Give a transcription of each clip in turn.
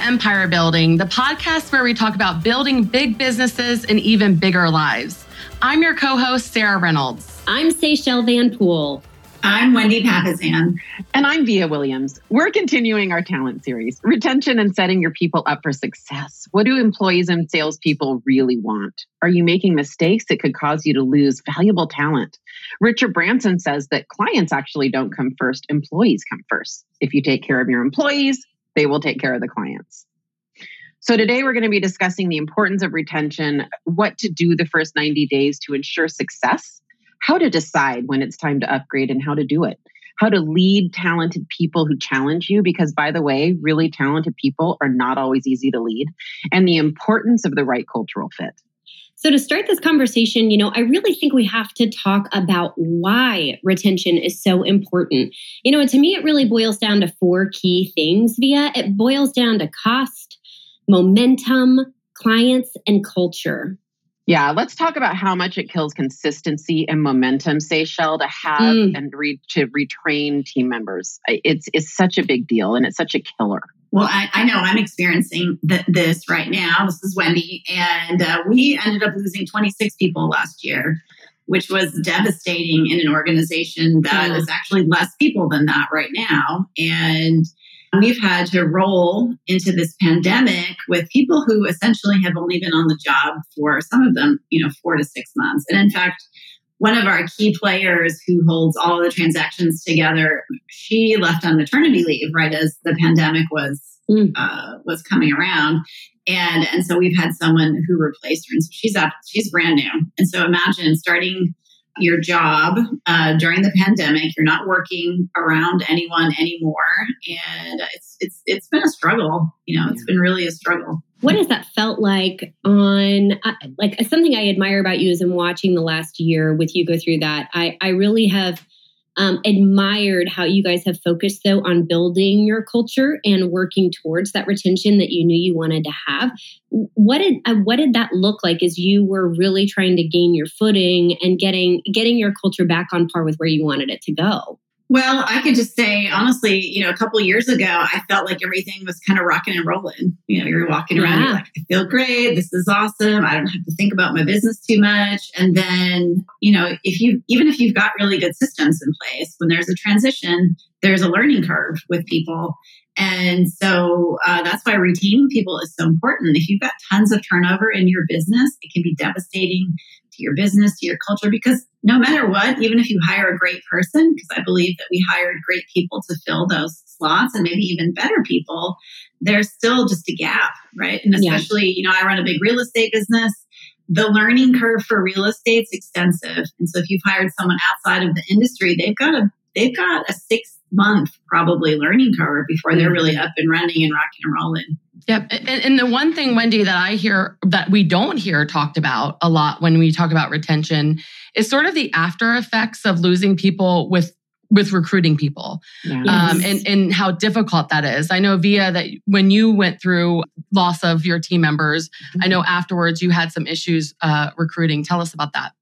Welcome to Empire Building, the podcast where we talk about building big businesses and even bigger lives. I'm your co host, Sarah Reynolds. I'm Seychelle Van Pool. I'm Wendy Papasan. And I'm Via Williams. We're continuing our talent series, retention and setting your people up for success. What do employees and salespeople really want? Are you making mistakes that could cause you to lose valuable talent? Richard Branson says that clients actually don't come first, employees come first. If you take care of your employees, they will take care of the clients. So, today we're going to be discussing the importance of retention, what to do the first 90 days to ensure success, how to decide when it's time to upgrade and how to do it, how to lead talented people who challenge you, because by the way, really talented people are not always easy to lead, and the importance of the right cultural fit. So, to start this conversation, you know, I really think we have to talk about why retention is so important. You know, to me, it really boils down to four key things, Via. It boils down to cost, momentum, clients, and culture. Yeah, let's talk about how much it kills consistency and momentum, Seychelle, to have mm. and re- to retrain team members. It's it's such a big deal and it's such a killer. Well, I, I know I'm experiencing th- this right now. This is Wendy, and uh, we ended up losing 26 people last year, which was devastating in an organization that is actually less people than that right now. And we've had to roll into this pandemic with people who essentially have only been on the job for some of them, you know, four to six months. And in fact, one of our key players who holds all the transactions together, she left on maternity leave right as the pandemic was mm. uh, was coming around, and and so we've had someone who replaced her, and so she's up, she's brand new, and so imagine starting your job uh, during the pandemic. You're not working around anyone anymore, and it's it's it's been a struggle. You know, it's been really a struggle what has that felt like on uh, like something i admire about you is in watching the last year with you go through that. I i really have um, admired how you guys have focused though on building your culture and working towards that retention that you knew you wanted to have. What did uh, what did that look like as you were really trying to gain your footing and getting getting your culture back on par with where you wanted it to go well, I could just say honestly, you know, a couple years ago, I felt like everything was kind of rocking and rolling. You know, you're walking around, yeah. you're like, I feel great. This is awesome. I don't have to think about my business too much. And then, you know, if you even if you've got really good systems in place, when there's a transition, there's a learning curve with people. And so uh, that's why retaining people is so important. If you've got tons of turnover in your business, it can be devastating to your business, to your culture, because no matter what, even if you hire a great person, because I believe that we hired great people to fill those slots and maybe even better people, there's still just a gap, right? And especially, yeah. you know, I run a big real estate business. The learning curve for real estate is extensive. And so if you've hired someone outside of the industry, they've got a they've got a six month probably learning curve before they're mm-hmm. really up and running and rocking and rolling. Yep. And, and, the one thing, Wendy, that I hear that we don't hear talked about a lot when we talk about retention is sort of the after effects of losing people with with recruiting people yes. um, and, and how difficult that is. I know via that when you went through loss of your team members, mm-hmm. I know afterwards you had some issues uh, recruiting. Tell us about that.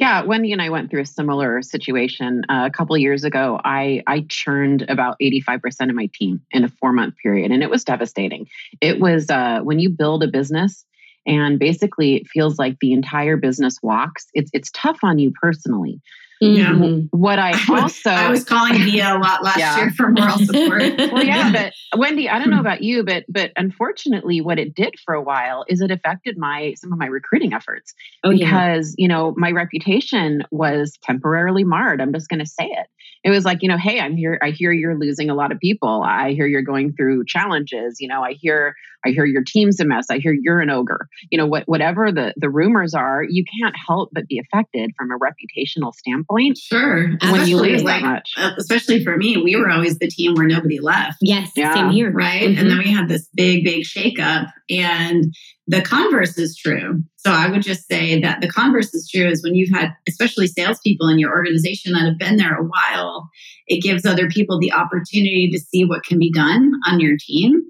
Yeah, Wendy and I went through a similar situation uh, a couple years ago. I I churned about eighty five percent of my team in a four month period, and it was devastating. It was uh, when you build a business and basically it feels like the entire business walks. It's it's tough on you personally Mm-hmm. What I also I was calling Via a lot last yeah. year for moral support. well, yeah, but Wendy, I don't know about you, but but unfortunately, what it did for a while is it affected my some of my recruiting efforts oh, because yeah. you know my reputation was temporarily marred. I'm just going to say it. It was like you know, hey, I'm here. I hear you're losing a lot of people. I hear you're going through challenges. You know, I hear I hear your team's a mess. I hear you're an ogre. You know, what whatever the the rumors are, you can't help but be affected from a reputational standpoint. Sure. When especially you lose like, that much. Uh, especially for me, we were always the team where nobody left. Yes. Yeah. Same here. Right. Mm-hmm. And then we had this big, big shakeup. And the converse is true. So I would just say that the converse is true is when you've had, especially salespeople in your organization that have been there a while, it gives other people the opportunity to see what can be done on your team.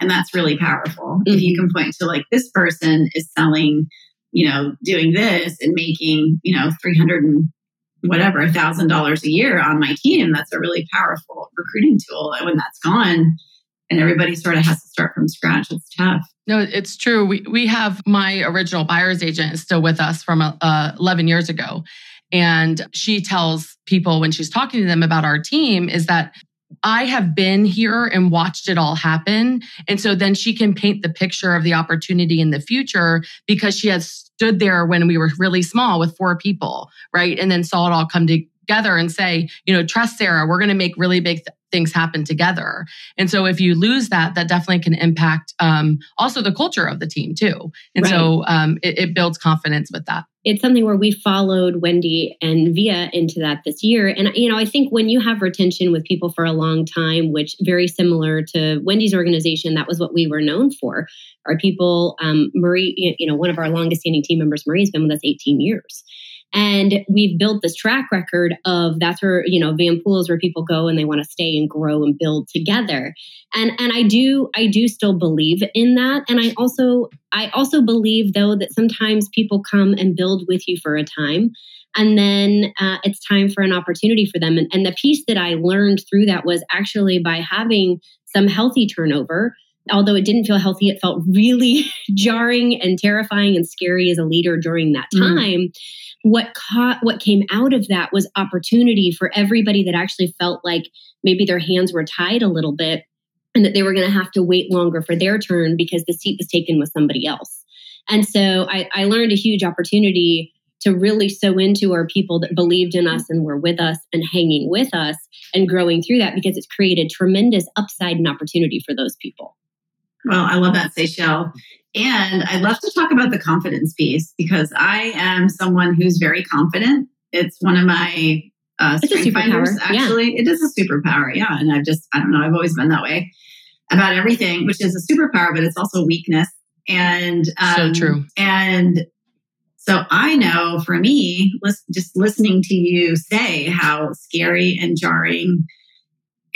And that's really powerful. Mm-hmm. If you mm-hmm. can point to like this person is selling, you know, doing this and making, you know, 300 and whatever a thousand dollars a year on my team that's a really powerful recruiting tool and when that's gone and everybody sort of has to start from scratch. It's tough. No, it's true. We we have my original buyer's agent is still with us from uh, 11 years ago. And she tells people when she's talking to them about our team is that I have been here and watched it all happen. And so then she can paint the picture of the opportunity in the future because she has stood there when we were really small with four people, right? And then saw it all come together and say, you know, trust Sarah, we're going to make really big th- things happen together. And so if you lose that, that definitely can impact um, also the culture of the team too. And right. so um, it, it builds confidence with that it's something where we followed Wendy and Via into that this year. And, you know, I think when you have retention with people for a long time, which very similar to Wendy's organization, that was what we were known for. Our people, um, Marie, you know, one of our longest standing team members, Marie's been with us 18 years. And we've built this track record of that's where, you know, Van Pool is where people go and they want to stay and grow and build together. And and I do I do still believe in that. And I also I also believe though that sometimes people come and build with you for a time and then uh, it's time for an opportunity for them. And, and the piece that I learned through that was actually by having some healthy turnover although it didn't feel healthy, it felt really jarring and terrifying and scary as a leader during that mm. time. Mm what caught what came out of that was opportunity for everybody that actually felt like maybe their hands were tied a little bit and that they were going to have to wait longer for their turn because the seat was taken with somebody else and so I, I learned a huge opportunity to really sow into our people that believed in us and were with us and hanging with us and growing through that because it's created tremendous upside and opportunity for those people. Well, I love that, Seychelle. And I'd love to talk about the confidence piece because I am someone who's very confident. It's one of my uh, strength finders, actually. Yeah. It is a superpower. Yeah. And I've just, I don't know, I've always been that way about everything, which is a superpower, but it's also a weakness. And um, so true. And so I know for me, just listening to you say how scary and jarring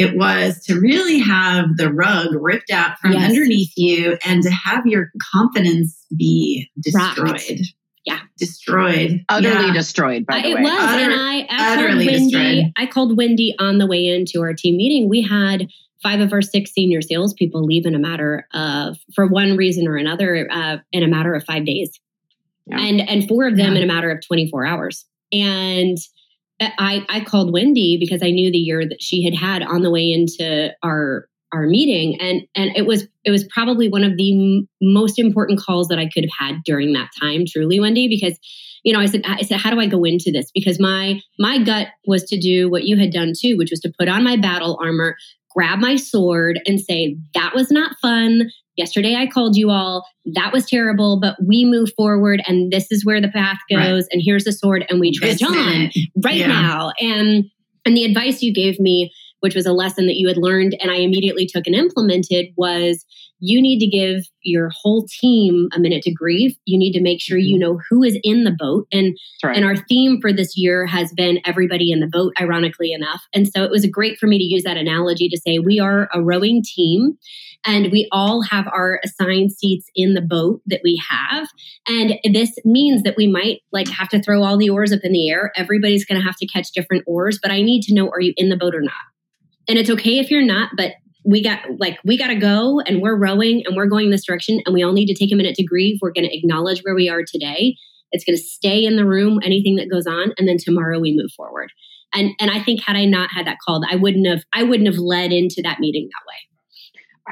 it was to really have the rug ripped out from yes. underneath you and to have your confidence be destroyed. Yeah. Destroyed. Utterly yeah. destroyed, by the it way. It was. Utter, and I, I called Wendy. Destroyed. I called Wendy on the way into our team meeting. We had five of our six senior salespeople leave in a matter of, for one reason or another, uh, in a matter of five days. Yeah. And and four of them yeah. in a matter of 24 hours. And I, I called Wendy because I knew the year that she had had on the way into our our meeting. And and it was it was probably one of the m- most important calls that I could have had during that time truly Wendy because you know I said I said how do I go into this? Because my my gut was to do what you had done too which was to put on my battle armor grab my sword and say that was not fun yesterday I called you all. That was terrible, but we move forward and this is where the path goes. Right. And here's the sword and we trudge on right yeah. now. And and the advice you gave me, which was a lesson that you had learned and I immediately took and implemented, was you need to give your whole team a minute to grieve. You need to make sure you mm-hmm. know who is in the boat. And right. and our theme for this year has been everybody in the boat, ironically enough. And so it was great for me to use that analogy to say we are a rowing team and we all have our assigned seats in the boat that we have. And this means that we might like have to throw all the oars up in the air. Everybody's going to have to catch different oars, but I need to know are you in the boat or not? And it's okay if you're not, but we got like we got to go and we're rowing and we're going this direction and we all need to take a minute to grieve we're going to acknowledge where we are today it's going to stay in the room anything that goes on and then tomorrow we move forward and and i think had i not had that call i wouldn't have i wouldn't have led into that meeting that way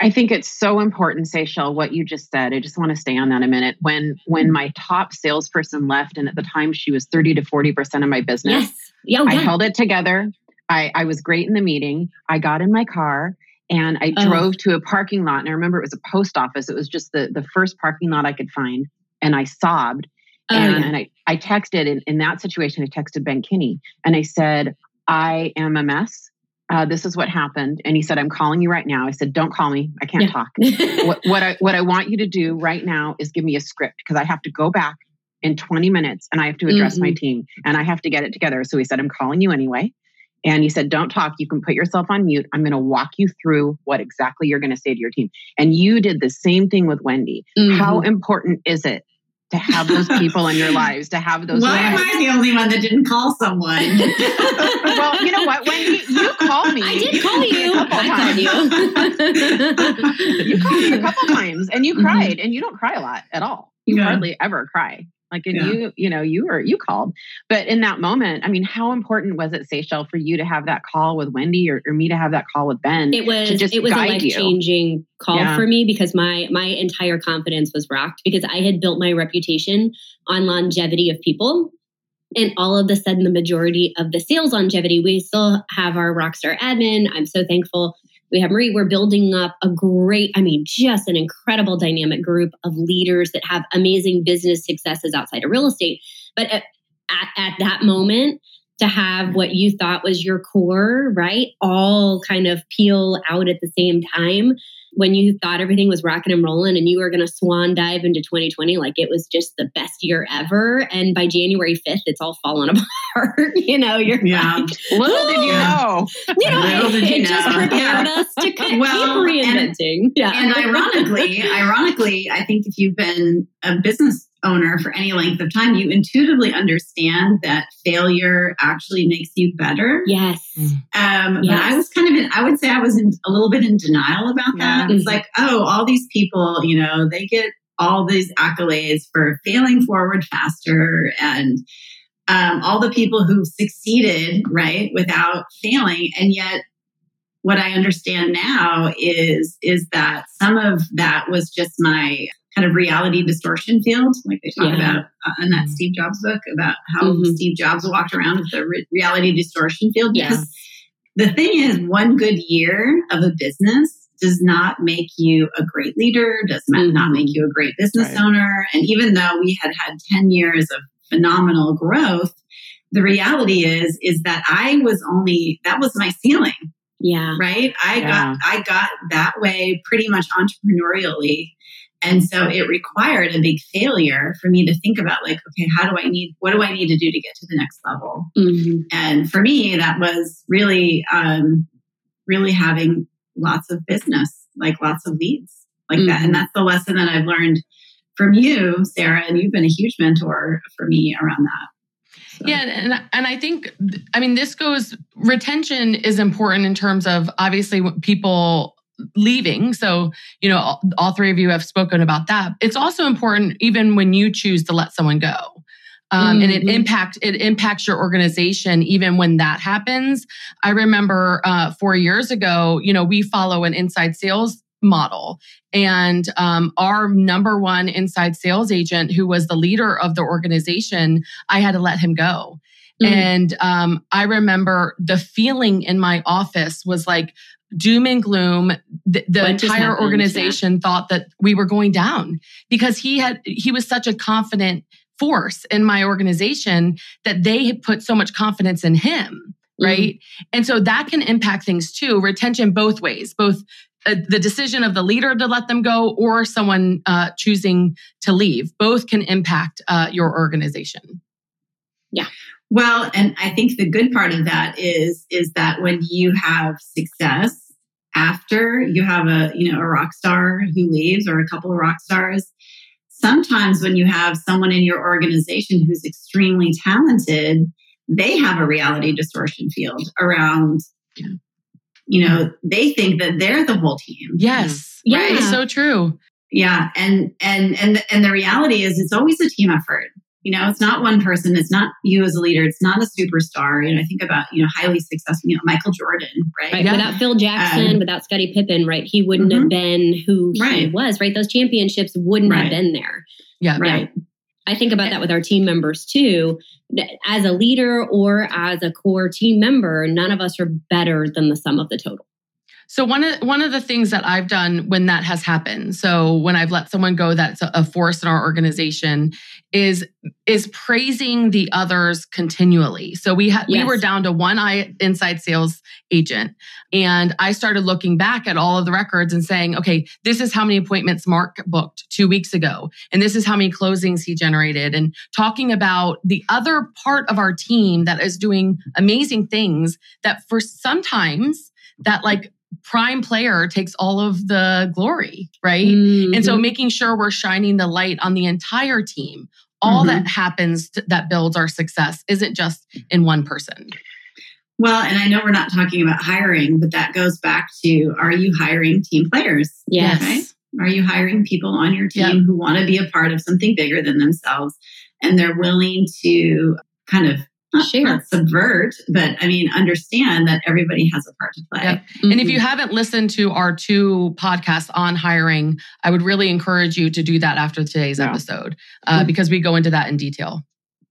I think it's so important, Seychelle, what you just said. I just want to stay on that a minute. When when mm-hmm. my top salesperson left, and at the time she was 30 to 40% of my business, yes. yeah, oh, I held it together. I, I was great in the meeting. I got in my car and I oh. drove to a parking lot. And I remember it was a post office. It was just the, the first parking lot I could find. And I sobbed. Oh, and, yeah. and I, I texted in, in that situation, I texted Ben Kinney and I said, I am a mess. Uh, this is what happened. And he said, I'm calling you right now. I said, don't call me. I can't yeah. talk. what, what, I, what I want you to do right now is give me a script because I have to go back in 20 minutes and I have to address mm-hmm. my team and I have to get it together. So he said, I'm calling you anyway. And he said, Don't talk. You can put yourself on mute. I'm going to walk you through what exactly you're going to say to your team. And you did the same thing with Wendy. Mm-hmm. How important is it to have those people in your lives, to have those. Why lives. am I the only one that didn't call someone? well, you know what, Wendy, you called me. I did call you. A couple times. you. you called me a couple times, and you mm-hmm. cried, mm-hmm. and you don't cry a lot at all. You yeah. hardly ever cry. Like, and yeah. you, you know, you were, you called. But in that moment, I mean, how important was it, Seychelle, for you to have that call with Wendy or, or me to have that call with Ben? It was, just it was a life changing call yeah. for me because my, my entire confidence was rocked because I had built my reputation on longevity of people. And all of a sudden, the majority of the sales longevity, we still have our rockstar admin. I'm so thankful we have Marie. We're building up a great, I mean, just an incredible dynamic group of leaders that have amazing business successes outside of real estate. But at, at, at that moment, to have what you thought was your core, right? All kind of peel out at the same time when you thought everything was rocking and rolling and you were going to swan dive into 2020 like it was just the best year ever and by january 5th it's all fallen apart you know you're yeah like, little did you oh! know you know little did you it know. just prepared us to keep well, reinventing and, yeah and ironically ironically i think if you've been a business owner for any length of time, you intuitively understand that failure actually makes you better. Yes. Um, yes. But I was kind of in, I would say I was in, a little bit in denial about that. Yeah. It's like, oh, all these people, you know, they get all these accolades for failing forward faster and um, all the people who succeeded, right, without failing. And yet what I understand now is is that some of that was just my kind of reality distortion field, like they talk yeah. about uh, in that mm-hmm. Steve Jobs book about how mm-hmm. Steve Jobs walked around with the re- reality distortion field. Because yeah. the thing is, one good year of a business does not make you a great leader, does mm-hmm. not make you a great business right. owner. And even though we had had 10 years of phenomenal growth, the reality is, is that I was only, that was my ceiling. Yeah. Right. I yeah. got, I got that way pretty much entrepreneurially and so it required a big failure for me to think about like, okay, how do I need, what do I need to do to get to the next level? Mm-hmm. And for me, that was really, um, really having lots of business, like lots of leads like mm-hmm. that. And mm-hmm. that's the lesson that I've learned from you, Sarah, and you've been a huge mentor for me around that. Yeah, and and I think I mean this goes retention is important in terms of obviously people leaving. So, you know, all, all, three of you have spoken about that. It's also important even when you choose to let someone go. Um, mm-hmm. and it mm-hmm. impact it impacts your organization even when that happens. I remember uh, four years ago, you know, we follow an inside sales model, and um, our number one inside sales agent, who was the leader of the organization, I had to let him go. Mm-hmm. And um, I remember the feeling in my office was like, doom and gloom. The, the entire organization yeah. thought that we were going down because he had he was such a confident force in my organization that they had put so much confidence in him mm-hmm. right mm-hmm. and so that can impact things too retention both ways both uh, the decision of the leader to let them go or someone uh, choosing to leave. Both can impact uh, your organization. Yeah. Well, and I think the good part of that is is that when you have success after you have a you know a rock star who leaves or a couple of rock stars, sometimes when you have someone in your organization who's extremely talented, they have a reality distortion field around you know they think that they're the whole team yes right? yeah so true yeah and and and and the reality is it's always a team effort you know, it's not one person. It's not you as a leader. It's not a superstar. You know, I think about, you know, highly successful, you know, Michael Jordan, right? right. Yeah. Without Phil Jackson, um, without Scottie Pippen, right? He wouldn't mm-hmm. have been who right. he was, right? Those championships wouldn't right. have been there. Yeah. Right. I think about that with our team members too. As a leader or as a core team member, none of us are better than the sum of the total. So one of one of the things that I've done when that has happened, so when I've let someone go that's a force in our organization, is is praising the others continually. So we had yes. we were down to one eye inside sales agent, and I started looking back at all of the records and saying, okay, this is how many appointments Mark booked two weeks ago, and this is how many closings he generated, and talking about the other part of our team that is doing amazing things that for sometimes that like prime player takes all of the glory, right? Mm-hmm. And so making sure we're shining the light on the entire team, all Mhm. that happens to, that builds our success isn't just in one person. Well, and I know we're not talking about hiring, but that goes back to are you hiring team players? Yes. Right? Are you hiring people on your team Yep. who want to be a part of something bigger than themselves and they're willing to kind of Share. not subvert, but I mean, understand that everybody has a part to play. Yep. And if you haven't listened to our two podcasts on hiring, I would really encourage you to do that after today's Yeah. episode uh, because we go into that in detail.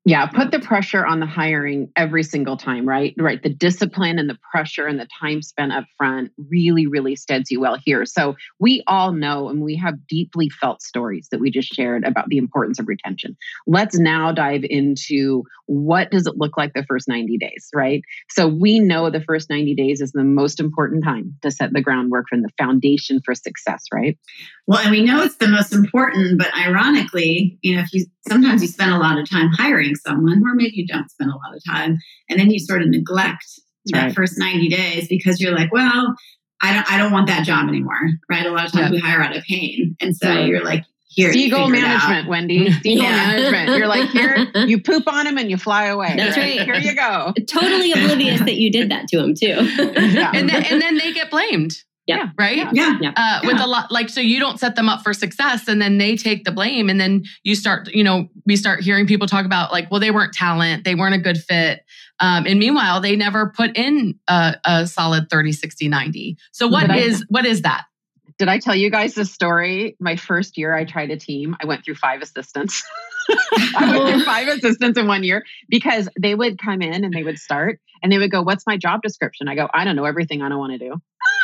Yeah, put the pressure on the hiring every single time, right? Right. The discipline and the pressure and the time spent up front really, really steads you well here. So we all know and we have deeply felt stories that we just shared about the importance of retention. Let's now dive into what does it look like the first 90 days, right? So we know the first 90 days is the most important time to set the groundwork and the foundation for success, right? Well, and we know it's the most important, but ironically, you know, if you sometimes you spend a lot of time hiring someone, or maybe you don't spend a lot of time, and then you sort of neglect that right. first 90 days because you're like, well, I don't I don't want that job anymore. Right. A lot of times Yeah. we hire out of pain. And so Right. you're like, here. you Seagull figure it out. management, Wendy. Seagull Yeah. management. You're like, here, you poop on him and you fly away. That's right. Here you go. totally oblivious that you did that to him too. Yeah. And then, and then they get blamed. Yeah. Right. Yeah. Yeah. Uh, With Yeah. a lot, like, so you don't set them up for success and then they take the blame. And then you start, you know, we start hearing people talk about, like, well, they weren't talent, they weren't a good fit. Um, and meanwhile, they never put in a, a solid 30, 60, 90. So what I- is, what is that? Did I tell you guys this story? My first year I tried a team. I went through five assistants. I went through oh. five assistants in one year because they would come in and they would start and they would go, What's my job description? I go, I don't know everything I don't want to do.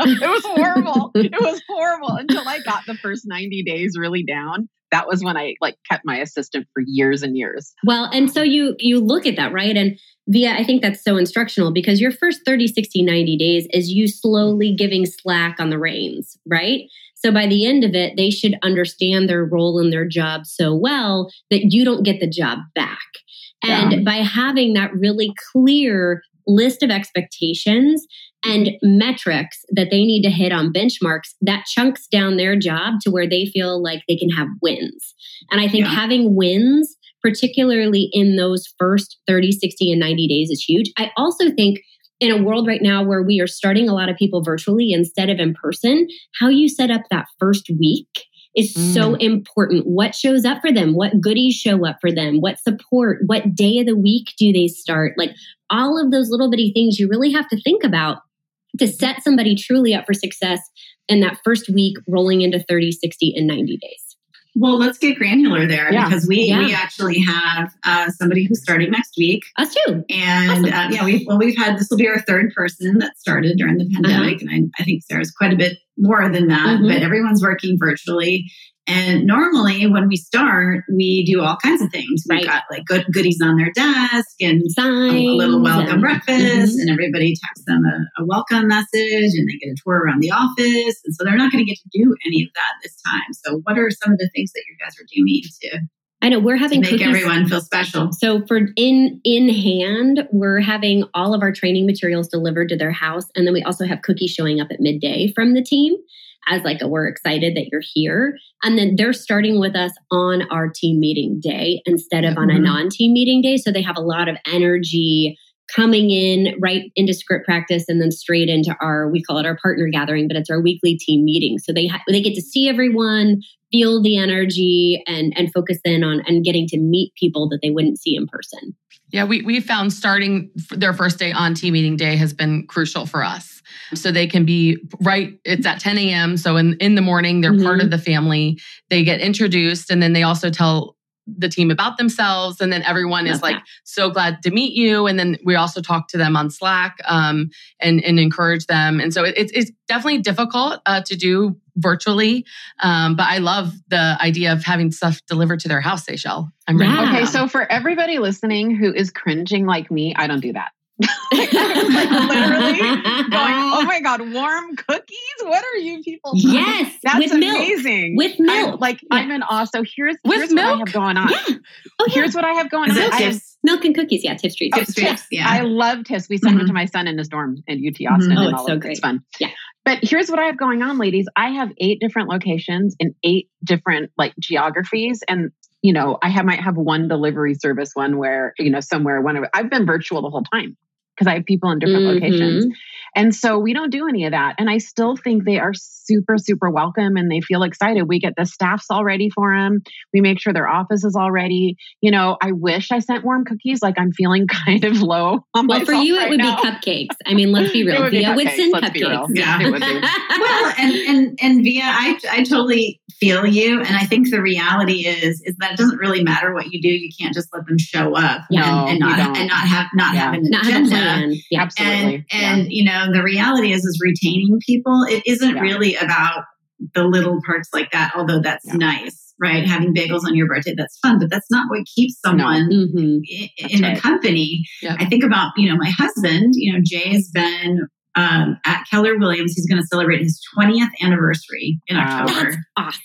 it was horrible. It was horrible until I got the first 90 days really down. That was when I like kept my assistant for years and years. Well, and so you you look at that, right? And via I think that's so instructional because your first 30, 60, 90 days is you slowly giving slack on the reins, right? So by the end of it, they should understand their role in their job so well that you don't get the job back. And Yeah. by having that really clear list of expectations and metrics that they need to hit on benchmarks, that chunks down their job to where they feel like they can have wins. And I think Yeah. having wins, particularly in those first 30, 60, and 90 days, is huge. I also think in a world right now where we are starting a lot of people virtually instead of in person, how you set up that first week is so mm. important. What shows up for them? What goodies show up for them? What support? What day of the week do they start? Like all of those little bitty things you really have to think about to set somebody truly up for success in that first week rolling into 30, 60, and 90 days. Well, let's get granular there Yeah. because we Yeah. we actually have uh, somebody who's starting next week, Us too. and Awesome. uh, yeah, we well we've had this will be our third person that started during the pandemic, and I, I think Sarah's quite a bit more than that, Mhm. but everyone's working virtually. And normally, when we start, we do all kinds of things. We've got like good goodies on their desk and a, Signs. a little welcome and- breakfast, Mhm. and everybody texts them a, a welcome message, and they get a tour around the office. And so they're not going to get to do any of that this time. So, what are some of the things that you guys are doing to, I know we're to having make cookies. everyone feel special? So for in in hand, we're having all of our training materials delivered to their house, and then we also have cookies showing up at midday from the team as like a we're excited that you're here, and then they're starting with us on our team meeting day instead of on a Mhm. non-team meeting day. So they have a lot of energy coming in right into script practice and then straight into our we call it our partner gathering but it's our weekly team meeting so they ha- they get to see everyone feel the energy and and focus in on and getting to meet people that they wouldn't see in person Yeah, we we found starting their first day on team meeting day has been crucial for us. So they can be right. It's at 10 a.m. So in in the morning, they're part Mhm. of the family. They get introduced, and then they also tell the team about themselves, and then everyone is Love like that. so glad to meet you. And then we also talk to them on Slack um, and and encourage them. And so it, it's it's definitely difficult uh, to do virtually, um, but I love the idea of having stuff delivered to their house. Seychelle, I'm ready. Yeah. Okay, so for everybody listening who is cringing like me, I don't do that. Like, literally going, oh my God, warm cookies? What are you people talking yes That's with milk amazing. with I'm, milk like Yeah. I'm in awe. So here's, With here's what I have going on. yeah oh yeah Here's what I have going on. have milk and cookies yeah Tiff's Treats Tiff's, Tiff's, yeah. I love TIS. We send them Mhm. to my son in his dorm in UT Austin. Mhm. Oh, and it's all so great. It's fun. Yeah. But here's what I have going on, ladies. I have eight different locations in eight different like geographies. And you know, I have, might have one delivery service one where, you know, somewhere one of I've been virtual the whole time because I have people in different mm-hmm. locations. And so we don't do any of that. And I still think they are super, super welcome and they feel excited. We get the staffs all ready for them. We make sure their office is all ready. You know, I wish I sent warm cookies. Like I'm feeling kind of low on Well, for you, right it would now. be cupcakes. I mean, let's be real. would Via be would send let's cupcakes. Yeah. It would be. well, and and and Via, I I totally feel you, and I think the reality is is that it doesn't really matter what you do. You can't just let them show up Yeah. and, and No, you not and not have not Yeah. have an Not have a agenda. plan. Yeah. Absolutely. And and you know the reality is is retaining people. It isn't Yeah. really about the little perks like that, although that's Yeah. nice, right? Having bagels on your birthday, that's fun, but that's not what keeps someone hmm i- That's in right. a company. Yeah. I think about, you know, my husband, you know, Jay's been um, at Keller Williams. He's going to celebrate his 20th anniversary in Wow. October, That's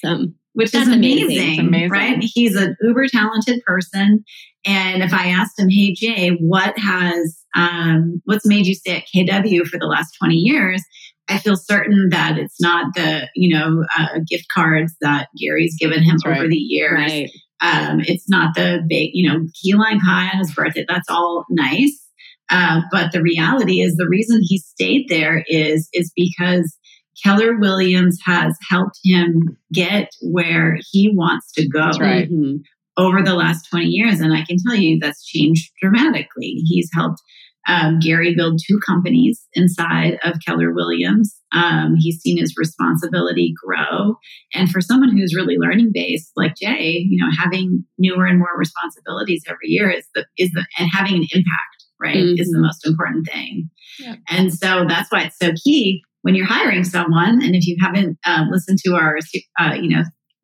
awesome. which that's is amazing. amazing, amazing. right? He's an uber talented person. And if I asked him, hey, Jay, what has, um, what's made you stay at KW for the last 20 years? I feel certain that it's not the, you know, uh, gift cards that Gary's given him That's right. over the years. Right. Um, it's not the big, you know, key lime pie on his birthday. That's all nice. Uh, but the reality is the reason he stayed there is, is because Keller Williams has helped him get where he wants to go That's right. Mhm. Over the last 20 years. And I can tell you that's changed dramatically. He's helped um, Gary build two companies inside of Keller Williams. Um, he's seen his responsibility grow. And for someone who's really learning based like Jay, you know, having newer and more responsibilities every year is the, is the, and having an impact, right, is the Mhm. most important thing. Yeah. And so that's why it's so key when you're hiring someone. And if you haven't uh, listened to our, uh, you know,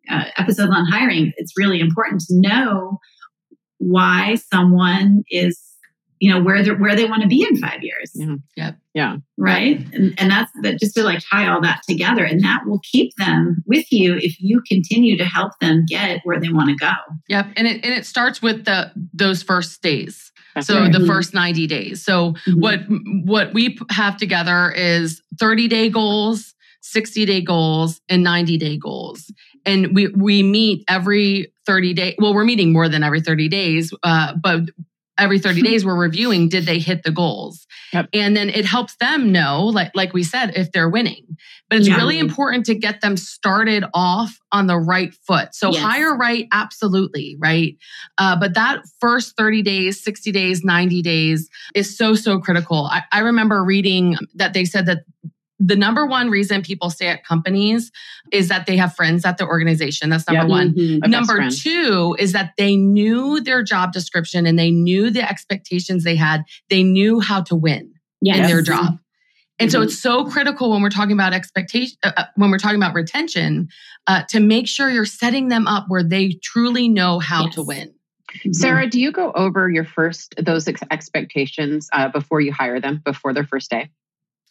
uh, episodes on hiring, it's really important to know why someone is, you know, where they where they want to be in five years, Yeah. Yep. Yeah. right? And, and that's that just to like tie all that together, and that will keep them with you if you continue to help them get where they want to go. Yep. And it and it starts with the those first days. That's So right. the Mhm. first 90 days. So Mhm. what what we have together is 30 day goals 60 day goals and 90 day goals and we we meet every 30 days. well we're meeting more than every 30 days uh, but every 30 days we're reviewing did they hit the goals Yep. and then it helps them know like like we said if they're winning but it's Yeah. really important to get them started off on the right foot so Yes. hire right absolutely right uh, but that first 30 days 60 days 90 days is so so critical I, I remember reading that they said that the number one reason people stay at companies is that they have friends at the organization that's number Yep. one Mhm. Number two is that they knew their job description and they knew the expectations they had. They knew how to win Yes. in their job. And so Mhm. it's so critical when we're talking about expectation, uh, uh, when we're talking about retention, uh, to make sure you're setting them up where they truly know how to win. Sarah, do you go over your first those ex- expectations uh, before you hire them before their first day?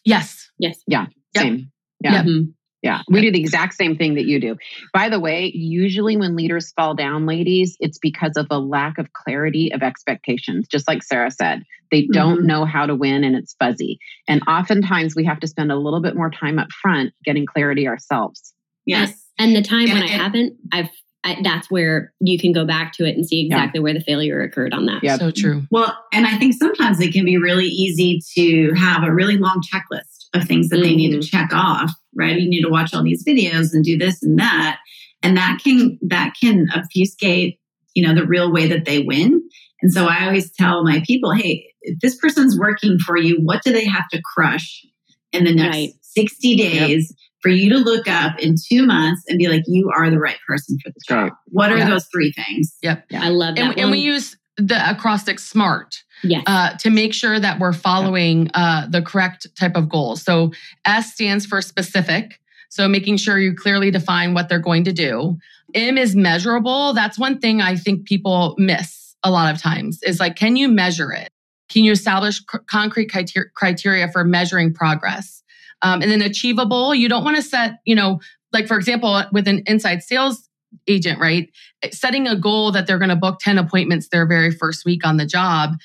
Yes. Yes. Yep. Same. Yeah. Mhm. Yeah, we do the exact same thing that you do. By the way, usually when leaders fall down, ladies, it's because of a lack of clarity of expectations. Just like Sarah said, they don't Mhm. know how to win and it's fuzzy. And oftentimes we have to spend a little bit more time up front getting clarity ourselves. Yes. And the time when And- I haven't, I've I, that's where you can go back to it and see Yeah. exactly where the failure occurred on that. Yep. So true. Well, and I think sometimes it can be really easy to have a really long checklist of things that they need to mm-hmm. check off, right? You need to watch all these videos and do this and that. And that can that can obfuscate, you know, the real way that they win. And so I always tell my people, hey, if this person's working for you, what do they have to crush in the next Right. 60 days for you to look up in two months and be like, you are the right person for this That's right. job? What are Yeah. those three things? Yep. I love that. And, and we use the acrostic SMART. yes. uh, to make sure that we're following uh, the correct type of goals. So S stands for specific. So making sure you clearly define what they're going to do. M is measurable. That's one thing I think people miss a lot of times is like, can you measure it? Can you establish c- concrete criteria, criteria for measuring progress? Um, and then achievable, you don't want to set, you know, like for example, with an inside sales agent, right? Setting a goal that they're going to book 10 appointments their very first week on the job,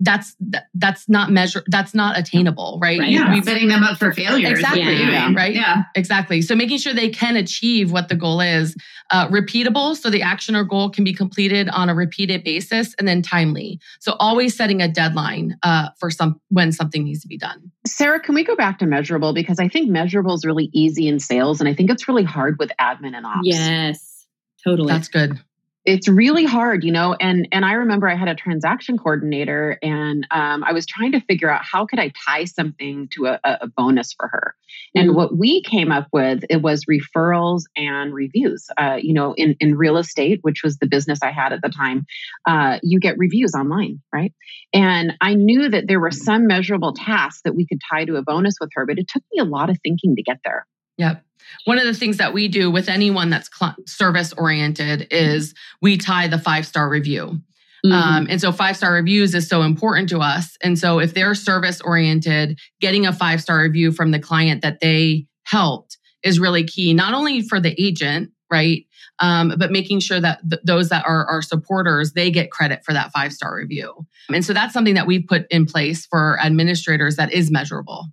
that's that's not measure that's not attainable, right? right. Yeah, We've, setting them up for failure. Exactly. Yeah. Right. Yeah. Exactly. So making sure they can achieve what the goal is, uh, repeatable, so the action or goal can be completed on a repeated basis, and then timely. So always setting a deadline uh, for some when something needs to be done. Sarah, can we go back to measurable because I think measurable is really easy in sales, and I think it's really hard with admin and ops. Yes, totally. That's good. It's really hard you know and and i remember i had a transaction coordinator and um, i was trying to figure out how could i tie something to a, a bonus for her. And mm-hmm. what we came up with it was referrals and reviews uh, you know in, in real estate which was the business i had at the time uh, you get reviews online right? And i knew that there were some measurable tasks that we could tie to a bonus with her but it took me a lot of thinking to get there Yep. One of the things that we do with anyone that's cl- service oriented is we tie the five star review. Mm-hmm. Um, and so five star reviews is so important to us. And so if they're service oriented, getting a five star review from the client that they helped is really key, not only for the agent, right? Um, but making sure that th- those that are our supporters, they get credit for that five star review. And so that's something that we've put in place for administrators that is measurable.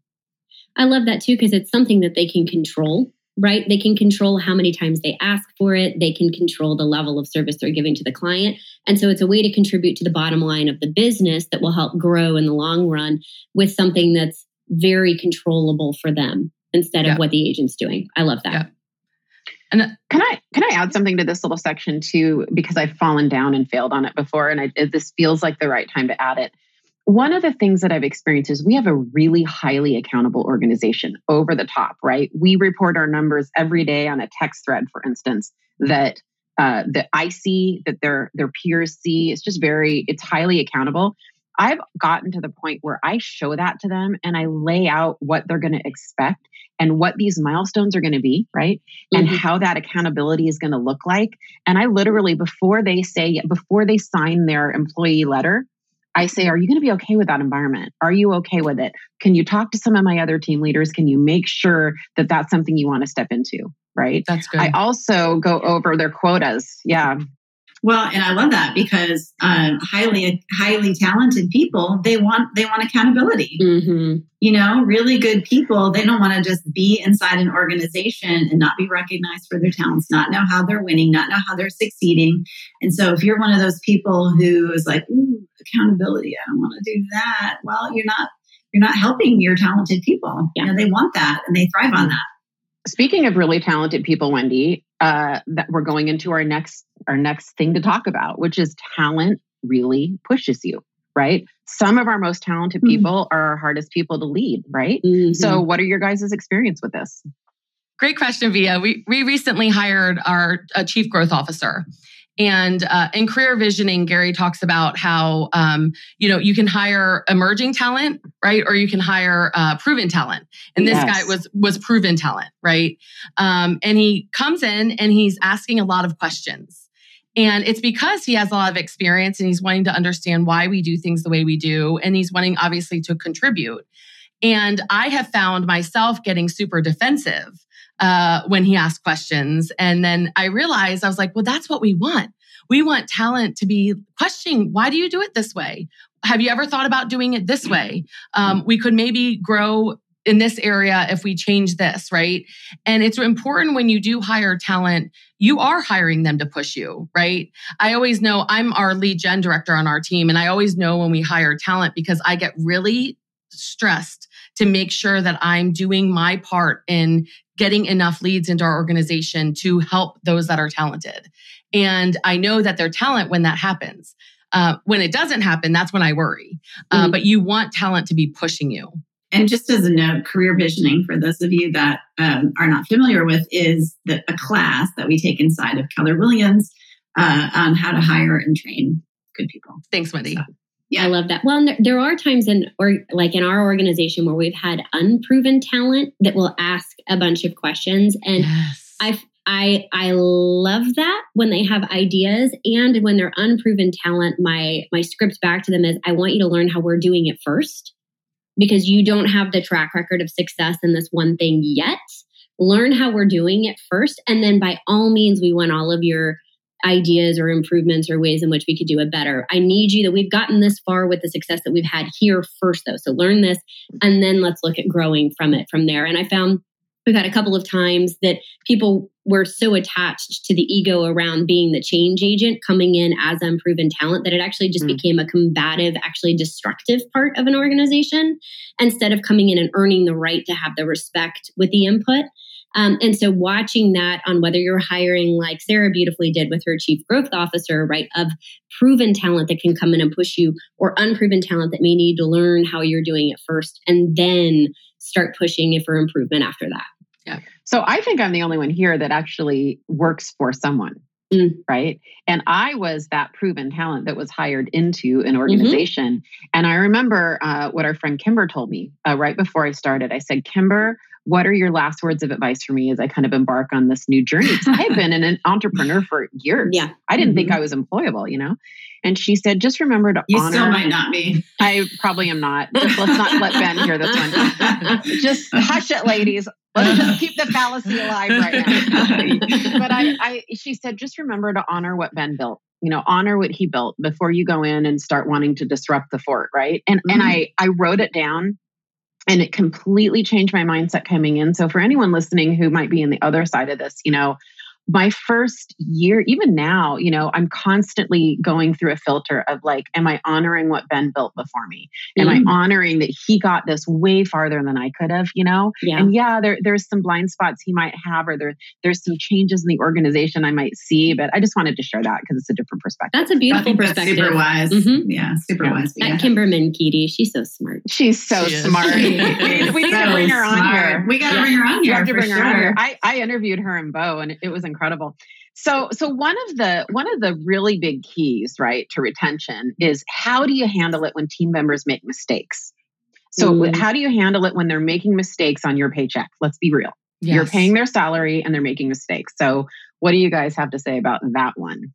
I love that too, because it's something that they can control, right? They can control how many times they ask for it. They can control the level of service they're giving to the client. And so it's a way to contribute to the bottom line of the business that will help grow in the long run with something that's very controllable for them instead of what the agent's doing. I love that. And uh, can I can I add something to this little section too? Because I've fallen down and failed on it before, and I, this feels like the right time to add it one of the things that I've experienced is we have a really highly accountable organization over the top, right? We report our numbers every day on a text thread, for instance, that uh, that I see, that their their peers see. It's just very, it's highly accountable. I've gotten to the point where I show that to them and I lay out what they're going to expect and what these milestones are going to be, right? Mm-hmm. And how that accountability is going to look like. And I literally, before they say, before they sign their employee letter, I say, Are you going to be okay with that environment? Are you okay with it? Can you talk to some of my other team leaders? Can you make sure that that's something you want to step into? Right. That's good. I also go over their quotas. Yeah. Well, and I love that because um, highly highly talented people they want they want accountability. Mm-hmm. You know, really good people they don't want to just be inside an organization and not be recognized for their talents, not know how they're winning, not know how they're succeeding. And so, if you're one of those people who is like, "Ooh, accountability, I don't want to do that," well, you're not you're not helping your talented people. Yeah. You know, they want that and they thrive on that. Speaking of really talented people, Wendy, uh, that we're going into our next our next thing to talk about, which is talent really pushes you, right? Some of our most talented mm-hmm. people mm-hmm. are our hardest people to lead, right? Mm-hmm. So, what are your guys' experience with this? Great question, Via. We we recently hired our chief growth officer, and uh, in career visioning, Gary talks about how um, you know you can hire emerging talent, right, or you can hire uh, proven talent. And this yes. guy was was proven talent, right? Um, and he comes in and he's asking a lot of questions, and it's because he has a lot of experience and he's wanting to understand why we do things the way we do, and he's wanting obviously to contribute. And I have found myself getting super defensive uh, when he asked questions. And then I realized I was like, well, that's what we want. We want talent to be questioning, why do you do it this way? Have you ever thought about doing it this way? Um, we could maybe grow in this area if we change this, right? And it's important when you do hire talent, you are hiring them to push you, right? I always know I'm our lead gen director on our team, and I always know when we hire talent because I get really stressed to make sure that I'm doing my part in getting enough leads into our organization to help those that are talented. And I know that they're talent when that happens. Uh, when it doesn't happen, that's when I worry. Uh, mm-hmm. But you want talent to be pushing you. And just as a note, career visioning for those of you that um, are not familiar with is the, a class that we take inside of Keller Williams uh, on how to hire and train good people. Thanks, Wendy. So. Yeah. I love that. Well, there, there, are times in or like in our organization where we've had unproven talent that will ask a bunch of questions and yes. I I I love that when they have ideas and when they're unproven talent my my script back to them is I want you to learn how we're doing it first because you don't have the track record of success in this one thing yet learn how we're doing it first. And then by all means, we want all of your ideas or improvements or ways in which we could do it better. I need you that we've gotten this far with the success that we've had here first, though. So learn this and then let's look at growing from it from there. And I found we've had a couple of times that people were so attached to the ego around being the change agent coming in as unproven talent that it actually just mm. became a combative actually destructive part of an organization instead of coming in and earning the right to have the respect with the input um, and so watching that on whether you're hiring like Sarah beautifully did with her chief growth officer, right, of proven talent that can come in and push you or unproven talent that may need to learn how you're doing it first and then start pushing it for improvement after that. Yeah. So I think I'm the only one here that actually works for someone. Mm. Right. And I was that proven talent that was hired into an organization. Mm-hmm. And I remember uh, what our friend Kimber told me uh, right before I started. I said, Kimber, what are your last words of advice for me as I kind of embark on this new journey? I've been an entrepreneur for years. Yeah. I didn't mm-hmm. think I was employable, you know? And she said, just remember to you honor. still might not be. I probably am not. Just let's not let Ben hear this one. just hush it, ladies. Let's just keep the fallacy alive right now. but I, I, she said, just remember to honor what Ben built. You know, honor what he built before you go in and start wanting to disrupt the fort, right? And mm-hmm. and I, I wrote it down and it completely changed my mindset coming in. So for anyone listening who might be in the other side of this, you know, my first year, even now, you know, I'm constantly going through a filter of like, am I honoring what Ben built before me? Am mm-hmm. I honoring that he got this way farther than I could have, you know? Yeah. And yeah, there, there's some blind spots he might have, or there, there's some changes in the organization I might see, but I just wanted to share that because it's a different perspective. That's a beautiful perspective. super wise. Mm-hmm. Yeah, super yeah. wise. That yeah. Kimber Menkiti, she's so smart. She's so she smart. we, need so to bring her on smart. here. We got to bring her on here. We have to bring sure. her on here. I, I interviewed her in Bo and it was incredible. So so one of the one of the really big keys, right, to retention is how do you handle it when team members make mistakes? So mm. how do you handle it when they're making mistakes on your paycheck? Let's be real. Yes. You're paying their salary and they're making mistakes. So what do you guys have to say about that one?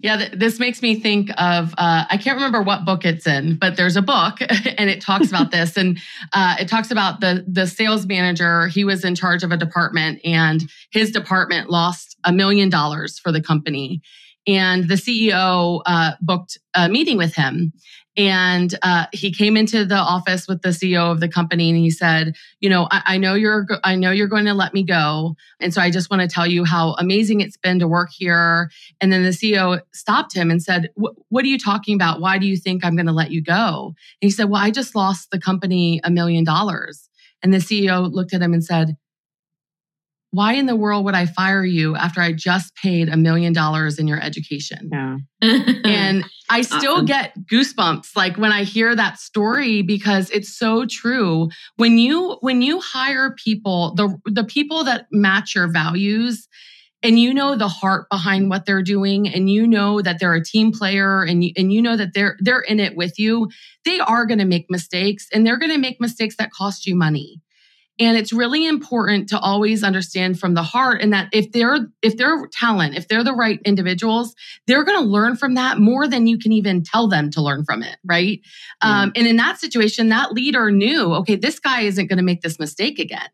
Yeah, th- this makes me think of uh, I can't remember what book it's in, but there's a book and it talks about this, and uh, it talks about the the sales manager. He was in charge of a department, and his department lost a million dollars for the company, and the CEO uh, booked a meeting with him, and uh, he came into the office with the CEO of the company and he said, "You know, I, I, know you're, I know you're going to let me go, and so I just want to tell you how amazing it's been to work here." And then the CEO stopped him and said, "What are you talking about? Why do you think I'm going to let you go?" And he said, "Well, I just lost the company a million dollars." And the CEO looked at him and said, why in the world would I fire you after I just paid a million dollars in your education? Yeah. and I still awesome. get goosebumps like when I hear that story because it's so true. When you when you hire people, the the people that match your values and you know the heart behind what they're doing and you know that they're a team player and you, and you know that they're they're in it with you, they are going to make mistakes and they're going to make mistakes that cost you money. And it's really important to always understand from the heart and that if they're if they're talent, if they're the right individuals, they're going to learn from that more than you can even tell them to learn from it, right? Um, and in that situation, that leader knew, okay, this guy isn't going to make this mistake again.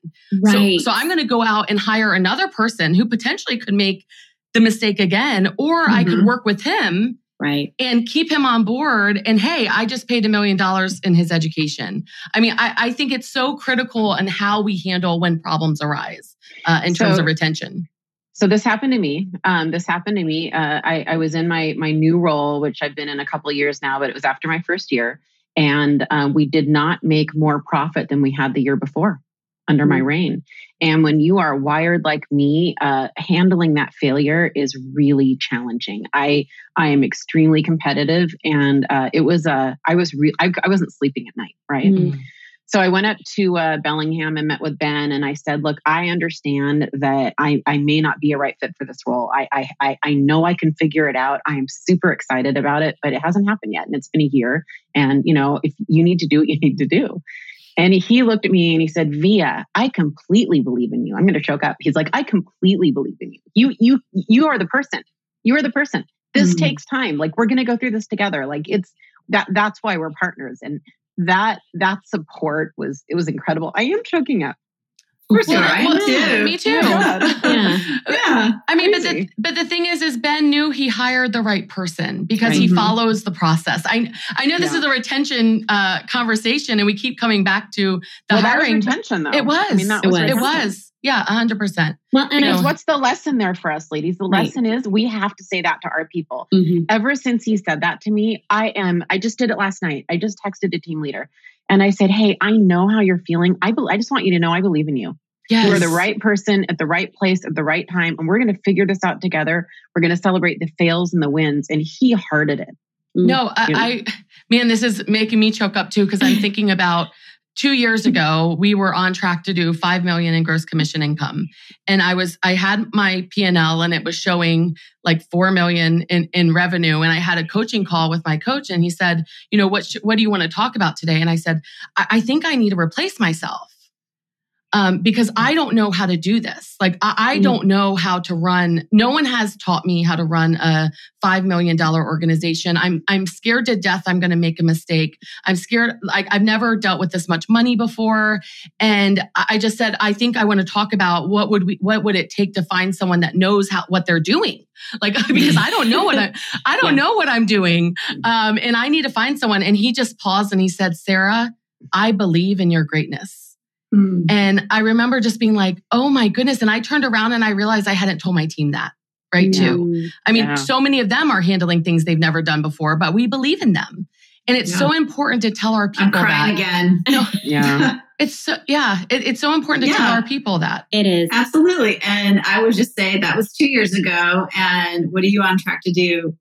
Right. So, so I'm going to go out and hire another person who potentially could make the mistake again, or mm-hmm. I could mm-hmm. work with him right. And keep him on board and hey i just paid a million dollars in his education. I mean I, I, think it's so critical in how we handle when problems arise uh, in so, terms of retention. So this happened to me. Um, this happened to me. Uh, I, I, was in my my new role which i've been in a couple of years now but it was after my first year. And uh, we did not make more profit than we had the year before under my mm-hmm. reign. And when you are wired like me, uh, handling that failure is really challenging. I I am extremely competitive, and uh, it was uh, I was re- I, I wasn't sleeping at night, right? Mm. So I went up to uh, Bellingham and met with Ben, and I said, "Look, I understand that I, I may not be a right fit for this role. I, I I know I can figure it out. I am super excited about it, but it hasn't happened yet, and it's been a year. And you know, if you need to do what you need to do." And he looked at me and he said, Via, I completely believe in you. I'm going to choke up. He's like, I completely believe in you. You, you, you are the person. You are the person. This mm-hmm. takes time. Like we're going to go through this together. Like it's that, that's why we're partners. And that, that support was, it was incredible. I am choking up. Of course you are. I am Well, too. Me too. Yeah. Yeah. I mean, but the but the thing is, is Ben knew he hired the right person because Right. he Mhm. follows the process. I I know this Yeah. is a retention uh, conversation, and we keep coming back to the well, that was hiring. retention, though. It was. I mean, that It was. was. It was, yeah, hundred percent. Well, and You know, What's the lesson there for us, ladies? The Right. lesson is we have to say that to our people. Mhm. Ever since he said that to me, I am. I just did it last night. I just texted a team leader, and I said, "Hey, I know how you're feeling. I be- I just want you to know I believe in you. Yes. You are the right person at the right place at the right time, and we're going to figure this out together. We're going to celebrate the fails and the wins." And he hearted it. No, I, I man, this is making me choke up too because I'm thinking about two years ago we were on track to do five million in gross commission income, and I was I had my P and it was showing like four million in in revenue, and I had a coaching call with my coach, and he said, you know, what sh- what do you want to talk about today? And I said, I, I think I need to replace myself. Um, because I don't know how to do this. Like I, I Mm. don't know how to run. No one has taught me how to run a five million dollar organization. I'm I'm scared to death. I'm going to make a mistake. I'm scared. Like I've never dealt with this much money before, and I I just said I think I want to talk about what would we what would it take to find someone that knows how what they're doing. Like because I don't know what I I don't Yeah. know what I'm doing, um, and I need to find someone. And he just paused and he said, Sarah, I believe in your greatness. Mm. And I remember just being like, oh my goodness. And I turned around and I realized I hadn't told my team that, right? Yeah. Too. Mm. I mean, Yeah. so many of them are handling things they've never done before, but we believe in them. And it's Yeah. so important to tell our people I'm crying that. again. I know. Yeah. It's so, yeah, it, it's so important to tell our people that. It is. Absolutely. And I would just say that was two years ago. And what are you on track to do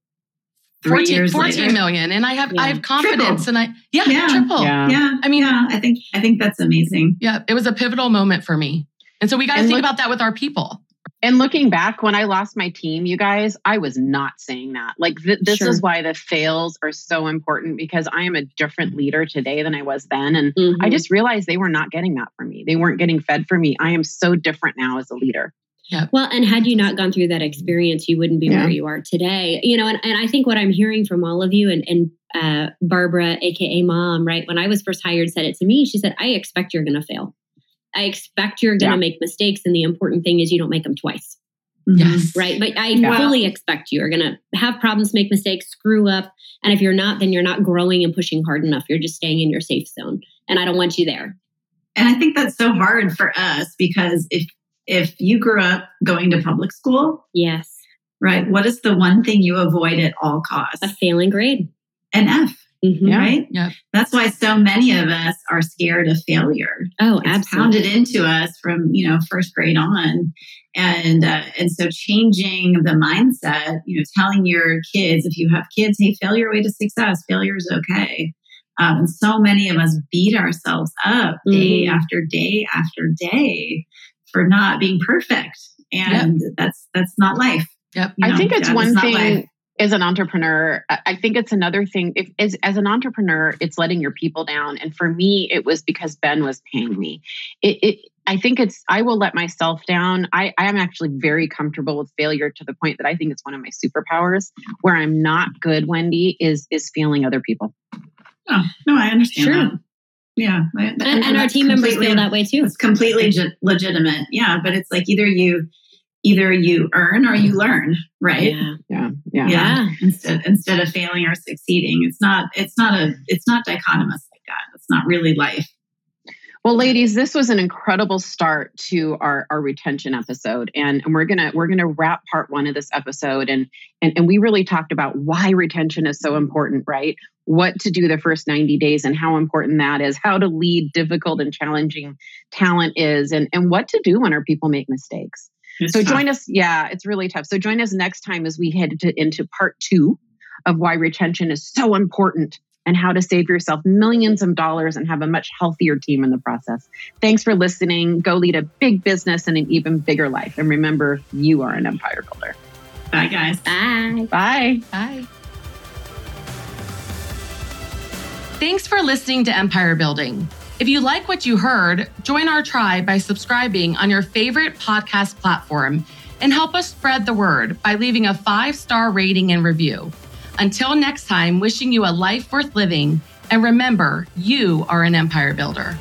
three 14, years 14 later? million. And I have Yeah. I have confidence Triple. and I yeah, Yeah. triple. Yeah. Yeah. I mean- yeah, I think I think that's amazing. Yeah, it was a pivotal moment for me. And so we got to think look- about that with our people. And looking back, when I lost my team, you guys, I was not saying that. Like, th- this Sure. is why the fails are so important because I am a different leader today than I was then. And Mhm. I just realized they were not getting that from me. They weren't getting fed for me. I am so different now as a leader. Well, and had you not gone through that experience, you wouldn't be Yeah. where you are today. You know, and, and I think what I'm hearing from all of you and, and uh, Barbara, aka mom, right? When I was first hired, said it to me. She said, I expect you're going to fail. I expect you're going to Yeah. make mistakes. And the important thing is you don't make them twice. Yes. right? But I Yeah. fully expect you are going to have problems, make mistakes, screw up. And if you're not, then you're not growing and pushing hard enough. You're just staying in your safe zone. And I don't want you there. And I think that's so hard for us because if if you grew up going to public school, Yes. right, what is the one thing you avoid at all costs? A failing grade. An F, Mhm. Yeah. right? Yep. That's why so many of us are scared of failure. Oh, it's absolutely. pounded into us from you know first grade on and uh, and so changing the mindset you know telling your kids if you have kids hey failure way to success failure is okay um, and so many of us beat ourselves up day Mhm. after day after day for not being perfect and that's that's not life Yep. You I think it's one thing life. as an entrepreneur. I think it's another thing. If as, as an entrepreneur, it's letting your people down. And for me, it was because Ben was paying me. It, it I think it's I will let myself down. I, I am actually very comfortable with failure to the point that I think it's one of my superpowers. Where I'm not good, Wendy, is is failing other people. oh, no i understand Sure. that yeah I- And, and our team members feel that way too. It's completely ge- legitimate. Yeah, but it's like either you either you earn or you learn, right? Yeah. Yeah, yeah. Yeah. Instead instead of failing or succeeding. It's not it's not a it's not dichotomous like that. It's not really life. Well, ladies, this was an incredible start to our, our retention episode. And, and we're gonna we're gonna wrap part one of this episode and, and and we really talked about why retention is so important, right? What to do the first 90 days and how important that is, how to lead difficult and challenging talent is, and, and what to do when our people make mistakes. It's So tough. join us. Yeah, it's really tough. So join us next time as we head to, into part two of why retention is so important and how to save yourself millions of dollars and have a much healthier team in the process. Thanks for listening. Go lead a big business and an even bigger life. And remember, you are an empire builder. Bye guys. Bye. Bye. Bye. Thanks for listening to Empire Building. If you like what you heard, join our tribe by subscribing on your favorite podcast platform and help us spread the word by leaving a five star rating and review. Until next time, wishing you a life worth living, and remember, you are an empire builder.